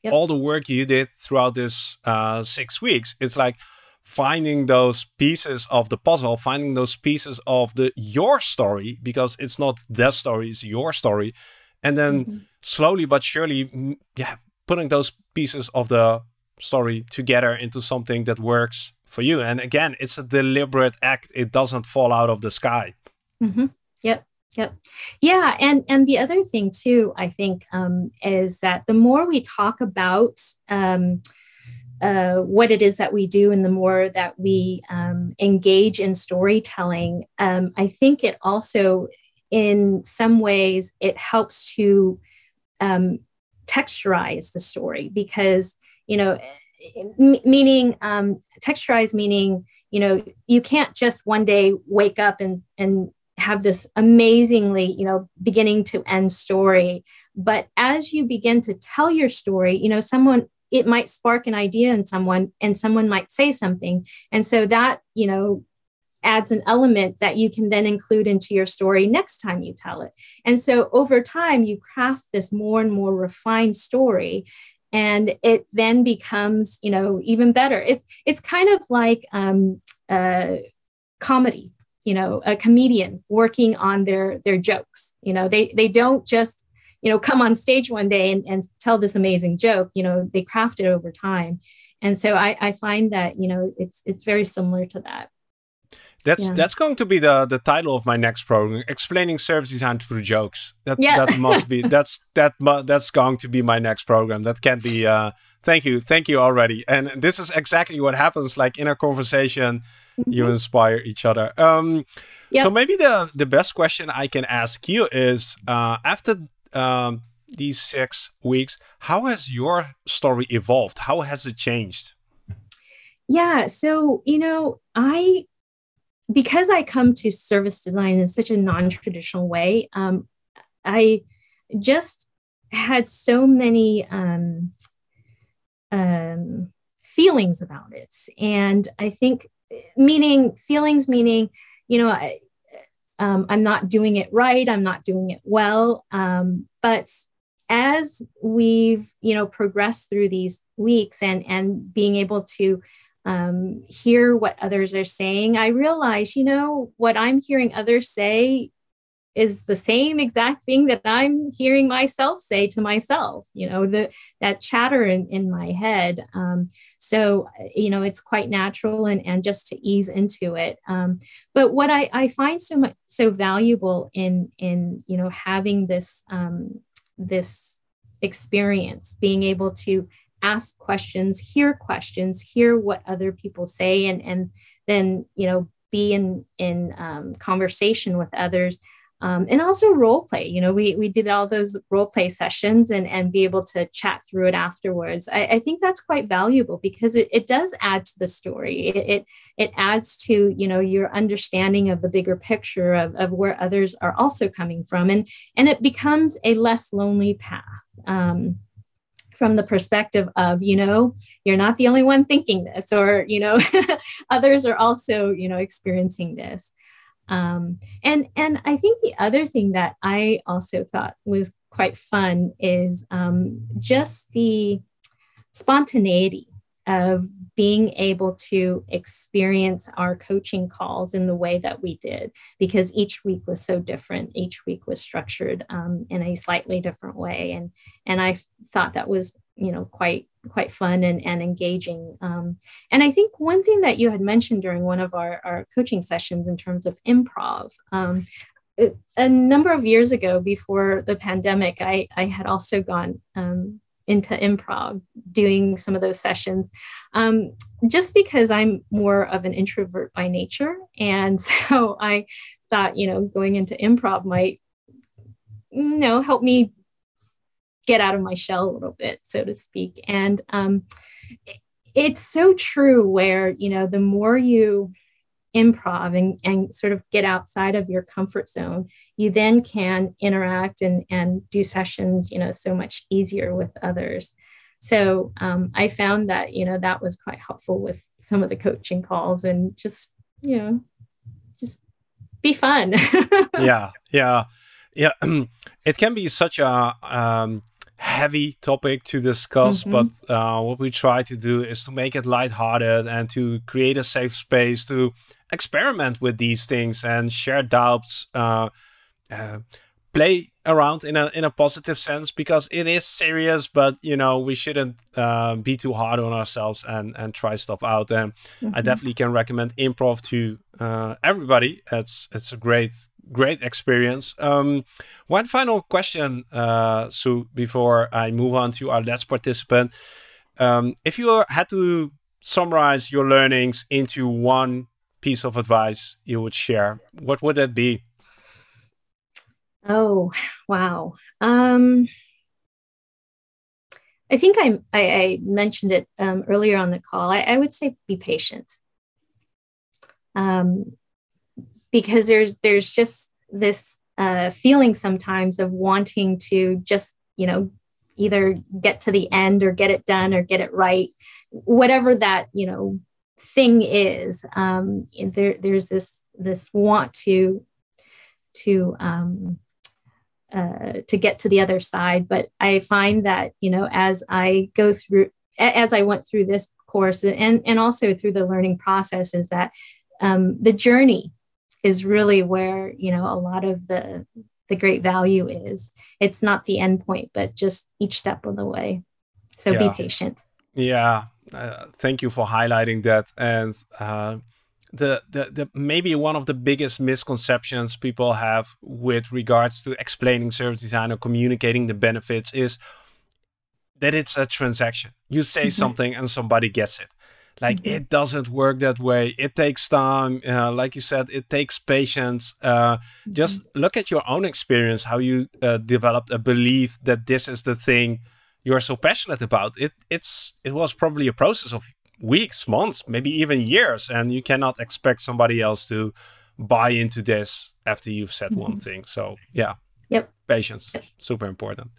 yep. all the work you did throughout this uh, six weeks. It's like finding those pieces of the puzzle, finding those pieces of the your story, because it's not their story, it's your story. And then mm -hmm. slowly but surely, yeah, putting those pieces of the story together into something that works for you. And again, it's a deliberate act. It doesn't fall out of the sky. Mm -hmm. Yep. Yep. Yeah. And and the other thing too, I think, um, is that the more we talk about um, uh, what it is that we do and the more that we um, engage in storytelling, um, I think it also, in some ways, it helps to um, texturize the story because, you know, meaning um, texturized meaning you know you can't just one day wake up and and have this amazingly you know beginning to end story. But as you begin to tell your story you know someone it might spark an idea in someone and someone might say something. And so that you know adds an element that you can then include into your story next time you tell it. And so over time you craft this more and more refined story and it then becomes you know even better. It, it's kind of like um, uh, comedy you know a comedian working on their their jokes you know they they don't just you know come on stage one day and, and tell this amazing joke you know they craft it over time and so I, I find that you know it's it's very similar to that that's yeah. that's going to be the the title of my next program, explaining service design through jokes. That yeah. that must be that's that that's going to be my next program. That can't be. Uh, thank you, thank you already. And this is exactly what happens. Like in a conversation, mm -hmm. you inspire each other. Um, yep. So maybe the the best question I can ask you is uh, after um, these six weeks, how has your story evolved? How has it changed? Yeah, so you know, I because I come to service design in such a non traditional way, um, I just had so many um, um, feelings about it. And I think, meaning, feelings meaning, you know, I, um, I'm not doing it right, I'm not doing it well. Um, but as we've, you know, progressed through these weeks and, and being able to um, hear what others are saying, I realize, you know, what I'm hearing others say is the same exact thing that I'm hearing myself say to myself, you know, the, that chatter in, in my head. Um, so, you know, it's quite natural and, and just to ease into it. Um, but what I, I find so much, so valuable in, in, you know, having this, um, this experience, being able to ask questions, hear questions, hear what other people say, and and then you know be in in um, conversation with others. Um, and also role play. You know, we we did all those role play sessions and and be able to chat through it afterwards. I, I think that's quite valuable because it, it does add to the story. It, it, it adds to you know your understanding of the bigger picture of of where others are also coming from, and and it becomes a less lonely path. Um, from the perspective of you know you're not the only one thinking this or you know others are also you know experiencing this um, and and i think the other thing that i also thought was quite fun is um, just the spontaneity of being able to experience our coaching calls in the way that we did because each week was so different. Each week was structured um, in a slightly different way. And and i thought that was you know quite quite fun and, and engaging. Um, and i think one thing that you had mentioned during one of our, our coaching sessions in terms of improv um, a number of years ago before the pandemic i, I had also gone um, into improv doing some of those sessions um, just because i'm more of an introvert by nature. And so i thought you know going into improv might you know help me get out of my shell a little bit so to speak and um, it's so true where you know the more you improv and, and sort of get outside of your comfort zone, you then can interact and, and do sessions, you know, so much easier with others. So um, I found that, you know, that was quite helpful with some of the coaching calls and just, you know, just be fun. yeah. Yeah. Yeah. it can be such a, um, heavy topic to discuss, mm -hmm. but uh, what we try to do is to make it lighthearted and to create a safe space to experiment with these things and share doubts, uh, uh, play around in a in a positive sense because it is serious, but you know we shouldn't uh, be too hard on ourselves and and try stuff out. And mm -hmm. I mm-hmm. definitely can recommend improv to uh, everybody. It's it's a great great experience. Um, one final question, uh, Sue, before I move on to our last participant. Um, if you had to summarize your learnings into one piece of advice you would share, what would that be? Oh, wow. Um, I think I, I, I mentioned it um, earlier on the call. I, I, would say be patient, um, because there's there's just this uh, feeling sometimes of wanting to just you know either get to the end or get it done or get it right, whatever that you know thing is. Um, there there's this this want to to um, uh, to get to the other side. But I find that you know as I go through as I went through this course and and also through the learning process is that um, the journey is really where you know a lot of the the great value is. It's not the end point, but just each step of the way. So yeah. be patient. Yeah, uh, thank you for highlighting that and. Uh, the, the, the maybe one of the biggest misconceptions people have with regards to explaining service design or communicating the benefits is that it's a transaction. You say mm -hmm. something and somebody gets it. Like mm -hmm. it doesn't work that way. It takes time. Uh, like you said, it takes patience. Uh, mm -hmm. Just look at your own experience, how you uh, developed a belief that this is the thing you're so passionate about. It it's it was probably a process of weeks, months, maybe even years. And you cannot expect somebody else to buy into this after you've said mm -hmm. one mm-hmm. thing. So yeah. Yep. Patience. Yep. Super important.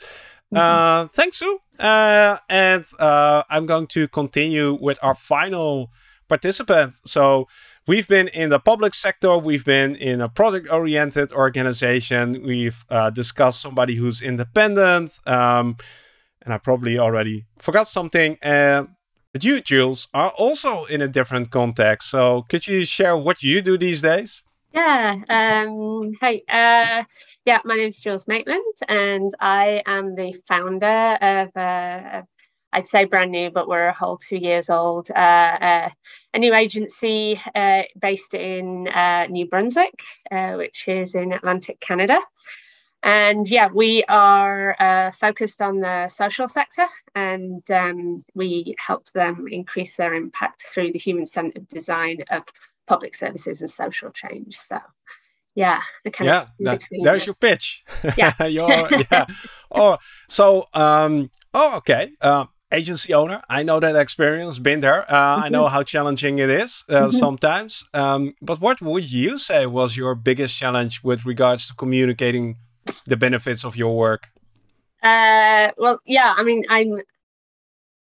Uh, thanks, Sue. Uh, and uh, I'm going to continue with our final participant. So we've been in the public sector. We've been in a product-oriented organization. We've uh, discussed somebody who's independent. Um, and I probably already forgot something. Uh, but you, Jules, are also in a different context. So could you share what you do these days? Yeah. Um, hey, uh, yeah, my name is Jules Maitland, and I am the founder of, uh, I'd say brand new, but we're a whole two years old, uh, uh a new agency uh, based in New Brunswick, which is in Atlantic Canada. And yeah, we are focused on the social sector and um, we help them increase their impact through the human centered design of public services and social change. So, yeah, yeah, that, there's your pitch. Yeah. yeah. Oh, so, um, oh, okay. Uh, agency owner. I know that experience, been there. Uh, mm -hmm. I know mm-hmm. how challenging it is uh, mm -hmm. sometimes. Um, but what would you say was your biggest challenge with regards to communicating the benefits of your work? Uh, well, yeah, I mean, I'm,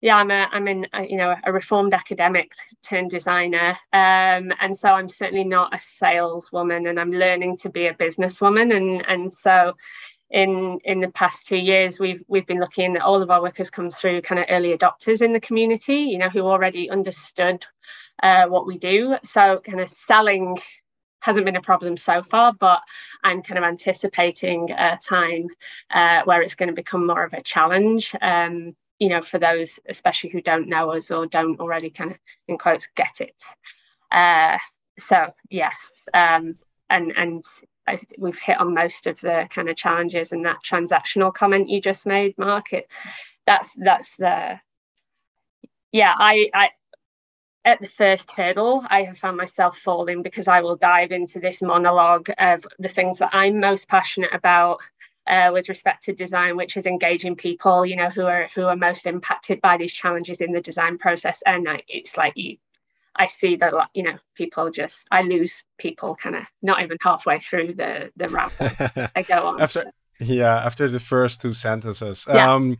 yeah, I'm a, I'm in, a, you know, a reformed academic turned designer, um, and so I'm certainly not a saleswoman, and I'm learning to be a businesswoman, and and so. In, in the past two years, we've we've been looking at all of our workers come through kind of early adopters in the community, you know, who already understood uh, what we do. So kind of selling hasn't been a problem so far, but I'm kind of anticipating a time uh, where it's going to become more of a challenge. Um, you know, for those especially who don't know us or don't already kind of in quotes get it. Uh, so yes, um, and and I, we've hit on most of the kind of challenges and that transactional comment you just made, Marc. It, that's that's the yeah. I I at the first hurdle, I have found myself falling because I will dive into this monologue of the things that I'm most passionate about uh, with respect to design, which is engaging people, you know, who are who are most impacted by these challenges in the design process. And I, it's like you, I see that, you know, people just I lose people kind of not even halfway through the the rap. I go on. After, yeah, after the first two sentences. Yeah. Um,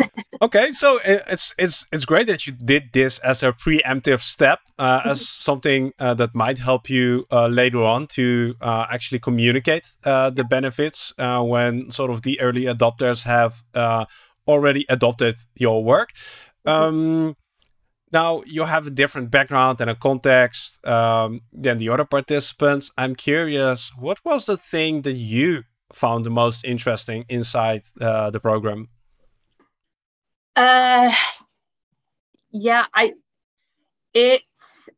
okay, so it's it's it's great that you did this as a preemptive step, uh, as mm-hmm. something uh, that might help you uh, later on to uh, actually communicate uh, the benefits uh, when sort of the early adopters have already adopted your work. Mm-hmm. Um, now you have a different background and a context um, than the other participants. I'm curious, what was the thing that you found the most interesting inside the program? Uh, yeah, I it's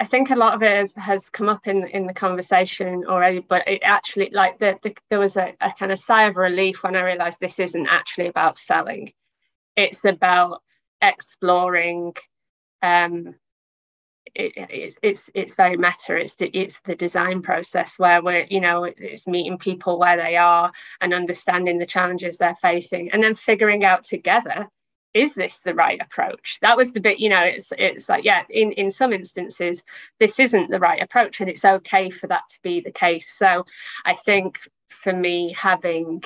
I think a lot of it has, has come up in in the conversation already, but it actually like the, the there was a, a kind of sigh of relief when I realized this isn't actually about selling. It's about exploring um it, it's it's it's very meta. It's the it's the design process where we're you know it's meeting people where they are and understanding the challenges they're facing, and then figuring out together is this the right approach that was the bit you know it's it's like yeah in in some instances this isn't the right approach and it's okay for that to be the case so i think for me having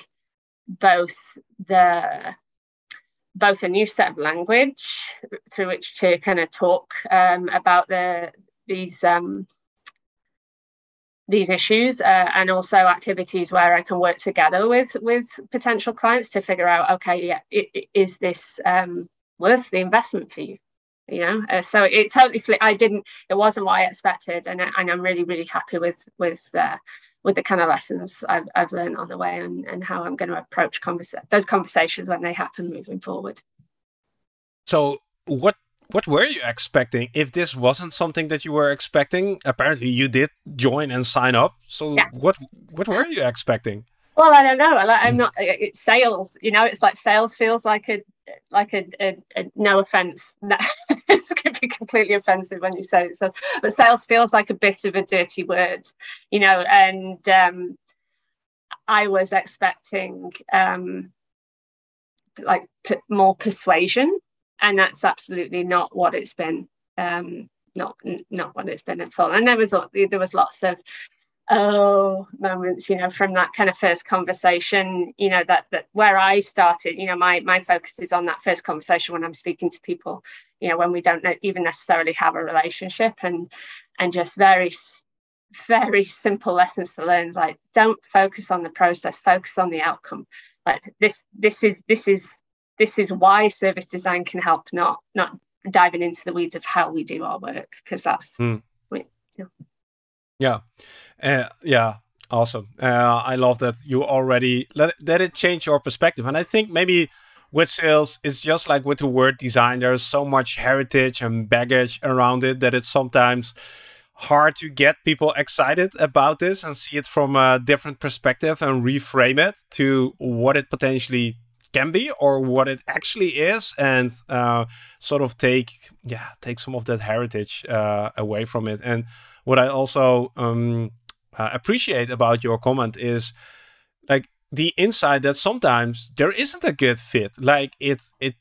both the both a new set of language through which to kind of talk um, about the these um, these issues uh, and also activities where I can work together with with potential clients to figure out okay yeah is this um, worth the investment for you you know uh, so it totally flipped. I didn't it wasn't what I expected and, and I'm really really happy with with uh, with the kind of lessons I've, I've learned on the way and, and how I'm going to approach conversa- those conversations when they happen moving forward. So, what what were you expecting? If this wasn't something that you were expecting, apparently you did join and sign up. So, yeah. what what were you expecting? Well, I don't know. I'm not. It's sales. You know, it's like sales feels like a like a, a, a no offense. it's going to be completely offensive when you say it. So, but sales feels like a bit of a dirty word, you know. And um, I was expecting um, like p- more persuasion, and that's absolutely not what it's been. Um, not not what it's been at all. And there was there was lots of oh moments you know from that kind of first conversation you know that that where i started you know my my focus is on that first conversation when i'm speaking to people you know when we don't even necessarily have a relationship and and just very very simple lessons to learn like don't focus on the process focus on the outcome like this this is this is this is why service design can help not not diving into the weeds of how we do our work because that's mm. we, yeah. Yeah uh, yeah, awesome. Uh, I love that you already let let it change your perspective, and I think maybe with sales, it's just like with the word design. There's so much heritage and baggage around it that it's sometimes hard to get people excited about this and see it from a different perspective and reframe it to what it potentially can be or what it actually is and uh, sort of take yeah take some of that heritage uh, away from it and what i also um, uh, appreciate about your comment is like the insight that sometimes there isn't a good fit. Like it it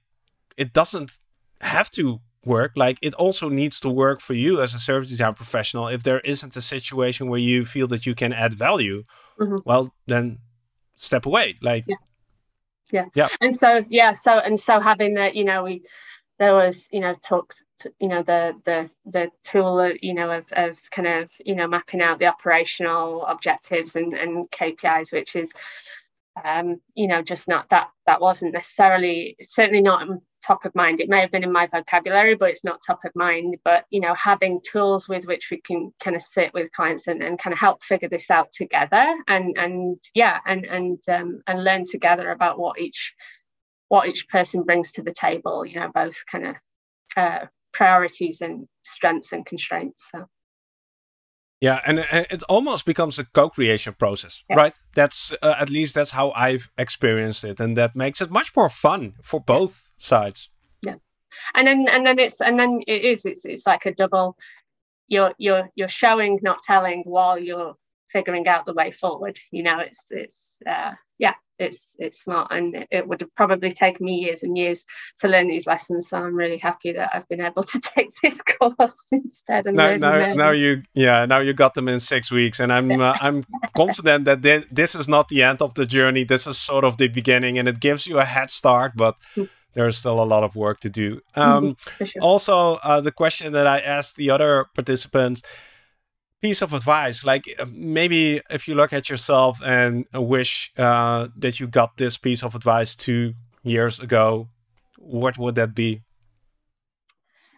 it doesn't have to work. Like it also needs to work for you as a service design professional. If there isn't a situation where you feel that you can add value mm -hmm. well then step away. Like yeah. yeah. Yeah. And so yeah so and so having that you know we there was you know talks you know the the the tool of, you know of, of kind of you know mapping out the operational objectives and, and KPIs which is um you know just not that that wasn't necessarily certainly not top of mind. It may have been in my vocabulary but it's not top of mind. But you know having tools with which we can kind of sit with clients and, and kind of help figure this out together and and yeah and and um, and learn together about what each what each person brings to the table, you know, both kind of uh, priorities and strengths and constraints. So. Yeah, and it almost becomes a co-creation process, yeah. right? That's uh, at least that's how I've experienced it, and that makes it much more fun for both sides. Yeah, and then and then it's and then it is it's it's like a double. You're you're you're showing, not telling, while you're figuring out the way forward. You know, it's it's uh, yeah, it's it's smart and it would have probably taken me years and years to learn these lessons so i'm really happy that i've been able to take this course instead and now, now, now you yeah now you got them in six weeks and i'm uh, i'm confident that th this is not the end of the journey this is sort of the beginning and it gives you a head start but hmm. there's still a lot of work to do um, sure. also uh, the question that i asked the other participants piece of advice like uh, maybe if you look at yourself and wish uh, that you got this piece of advice two years ago what would that be?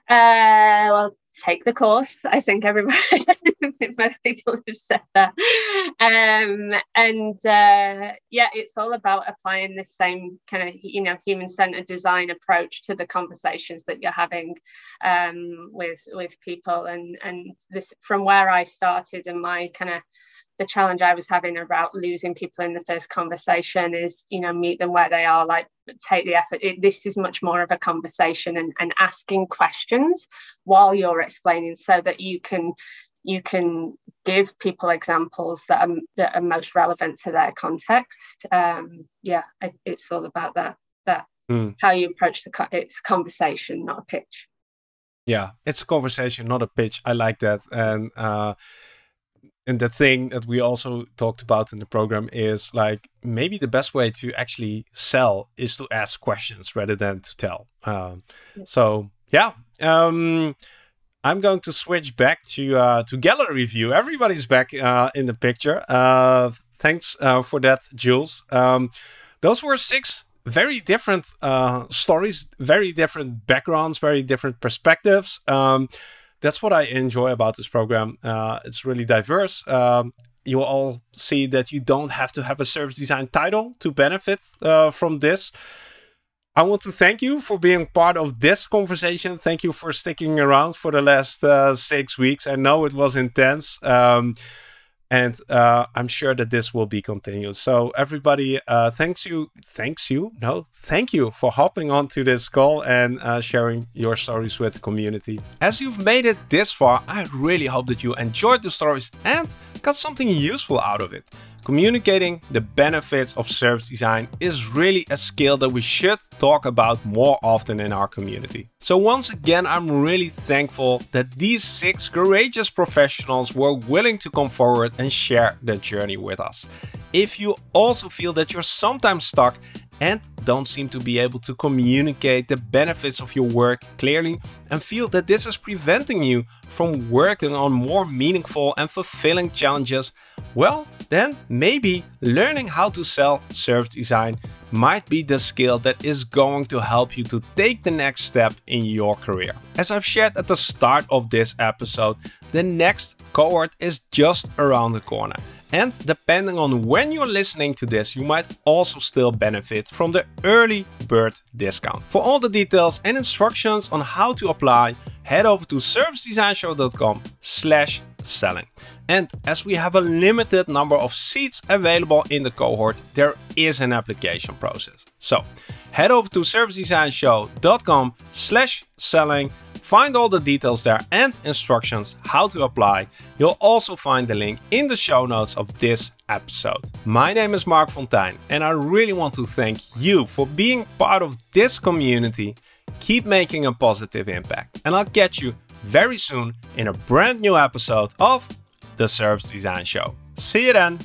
Uh, well take the course i think everybody most people have said that. Um, and uh, yeah, it's all about applying the same kind of you know human centered design approach to the conversations that you're having um, with with people. And and this from where I started and my kind of the challenge I was having about losing people in the first conversation is, you know, meet them where they are, like take the effort. It, this is much more of a conversation and, and asking questions while you're explaining so that you can you can give people examples that are, that are most relevant to their context. Um, yeah, it, it's all about that, that mm. how you approach the, it's conversation, not a pitch. Yeah, it's a conversation, not a pitch. I like that. And, uh, and the thing that we also talked about in the program is like maybe the best way to actually sell is to ask questions rather than to tell. Um, So yeah, um, I'm going to switch back to uh, to gallery view. Everybody's back uh, in the picture. Uh, thanks uh, for that, Jules. Um, those were six very different uh, stories, very different backgrounds, very different perspectives. That's what I enjoy about this program. Uh, it's really diverse. Um, you all see that you don't have to have a service design title to benefit from this. I want to thank you for being part of this conversation. Thank you for sticking around for the last uh, six weeks. I know it was intense. Um, and uh, I'm sure that this will be continued. So everybody, uh, thanks you, thanks you, no, thank you for hopping onto this call and uh, sharing your stories with the community. As you've made it this far, I really hope that you enjoyed the stories and got something useful out of it. Communicating the benefits of service design is really a skill that we should talk about more often in our community. So once again, I'm really thankful that these six courageous professionals were willing to come forward and share their journey with us. If you also feel that you're sometimes stuck and don't seem to be able to communicate the benefits of your work clearly and feel that this is preventing you from working on more meaningful and fulfilling challenges, well, then maybe learning how to sell service design might be the skill that is going to help you to take the next step in your career. As I've shared at the start of this episode, the next cohort is just around the corner. And depending on when you're listening to this, you might also still benefit from the early bird discount. For all the details and instructions on how to apply, head over to servicedesignshow.com slash selling. And as we have a limited number of seats available in the cohort, there is an application process. So head over to servicedesignshow.com slash selling, find all the details there and instructions how to apply. You'll also find the link in the show notes of this episode. My name is Marc Fonteijn and I really want to thank you for being part of this community. Keep making a positive impact and I'll catch you very soon in a brand new episode of the Service Design Show. See you then!